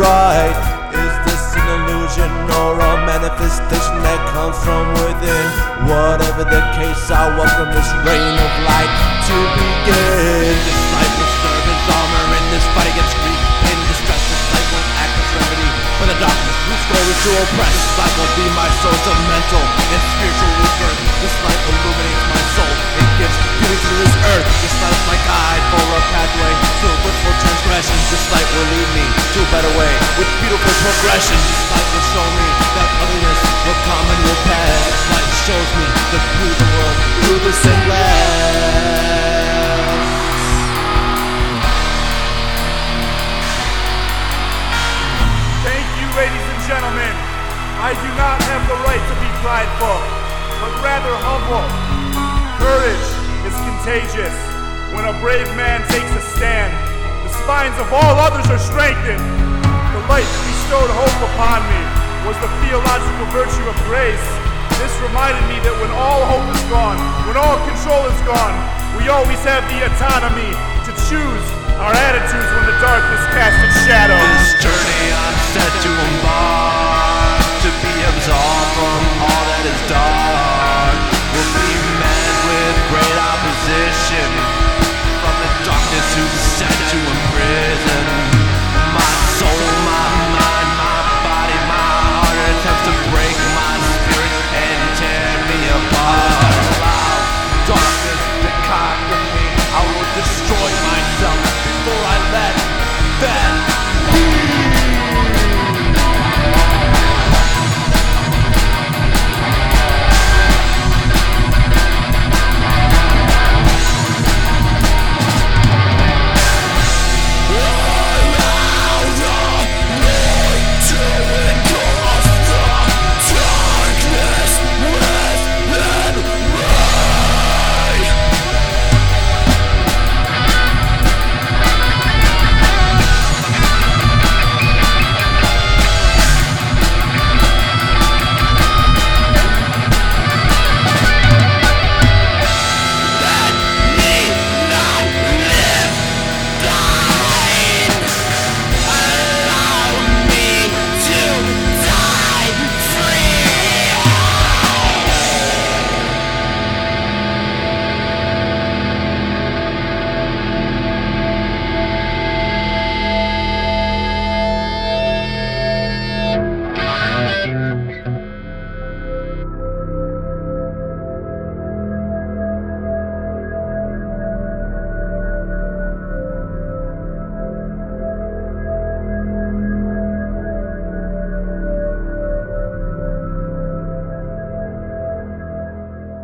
bright. Is this an illusion or a manifestation that comes from within? Whatever the case, I welcome this reign of light to begin. This light will serve as armor in this fight against grief, pain, and distress. This light will act as remedy for the darkness whose goal is to oppress. This light will be my source of mental and spiritual rebirth. This light illuminates my soul. It gives beauty to this earth. This light progression. Light will show me that otherness will come and will pass. Light shows me the beautiful world through the same glass. Thank you, ladies and gentlemen. I do not have the right to be prideful, but rather humble. Courage is contagious. When a brave man takes a stand, the spines of all others are strengthened. The light bestowed hope upon me was the theological virtue of grace. This reminded me that when all hope is gone, when all control is gone, we always have the autonomy to choose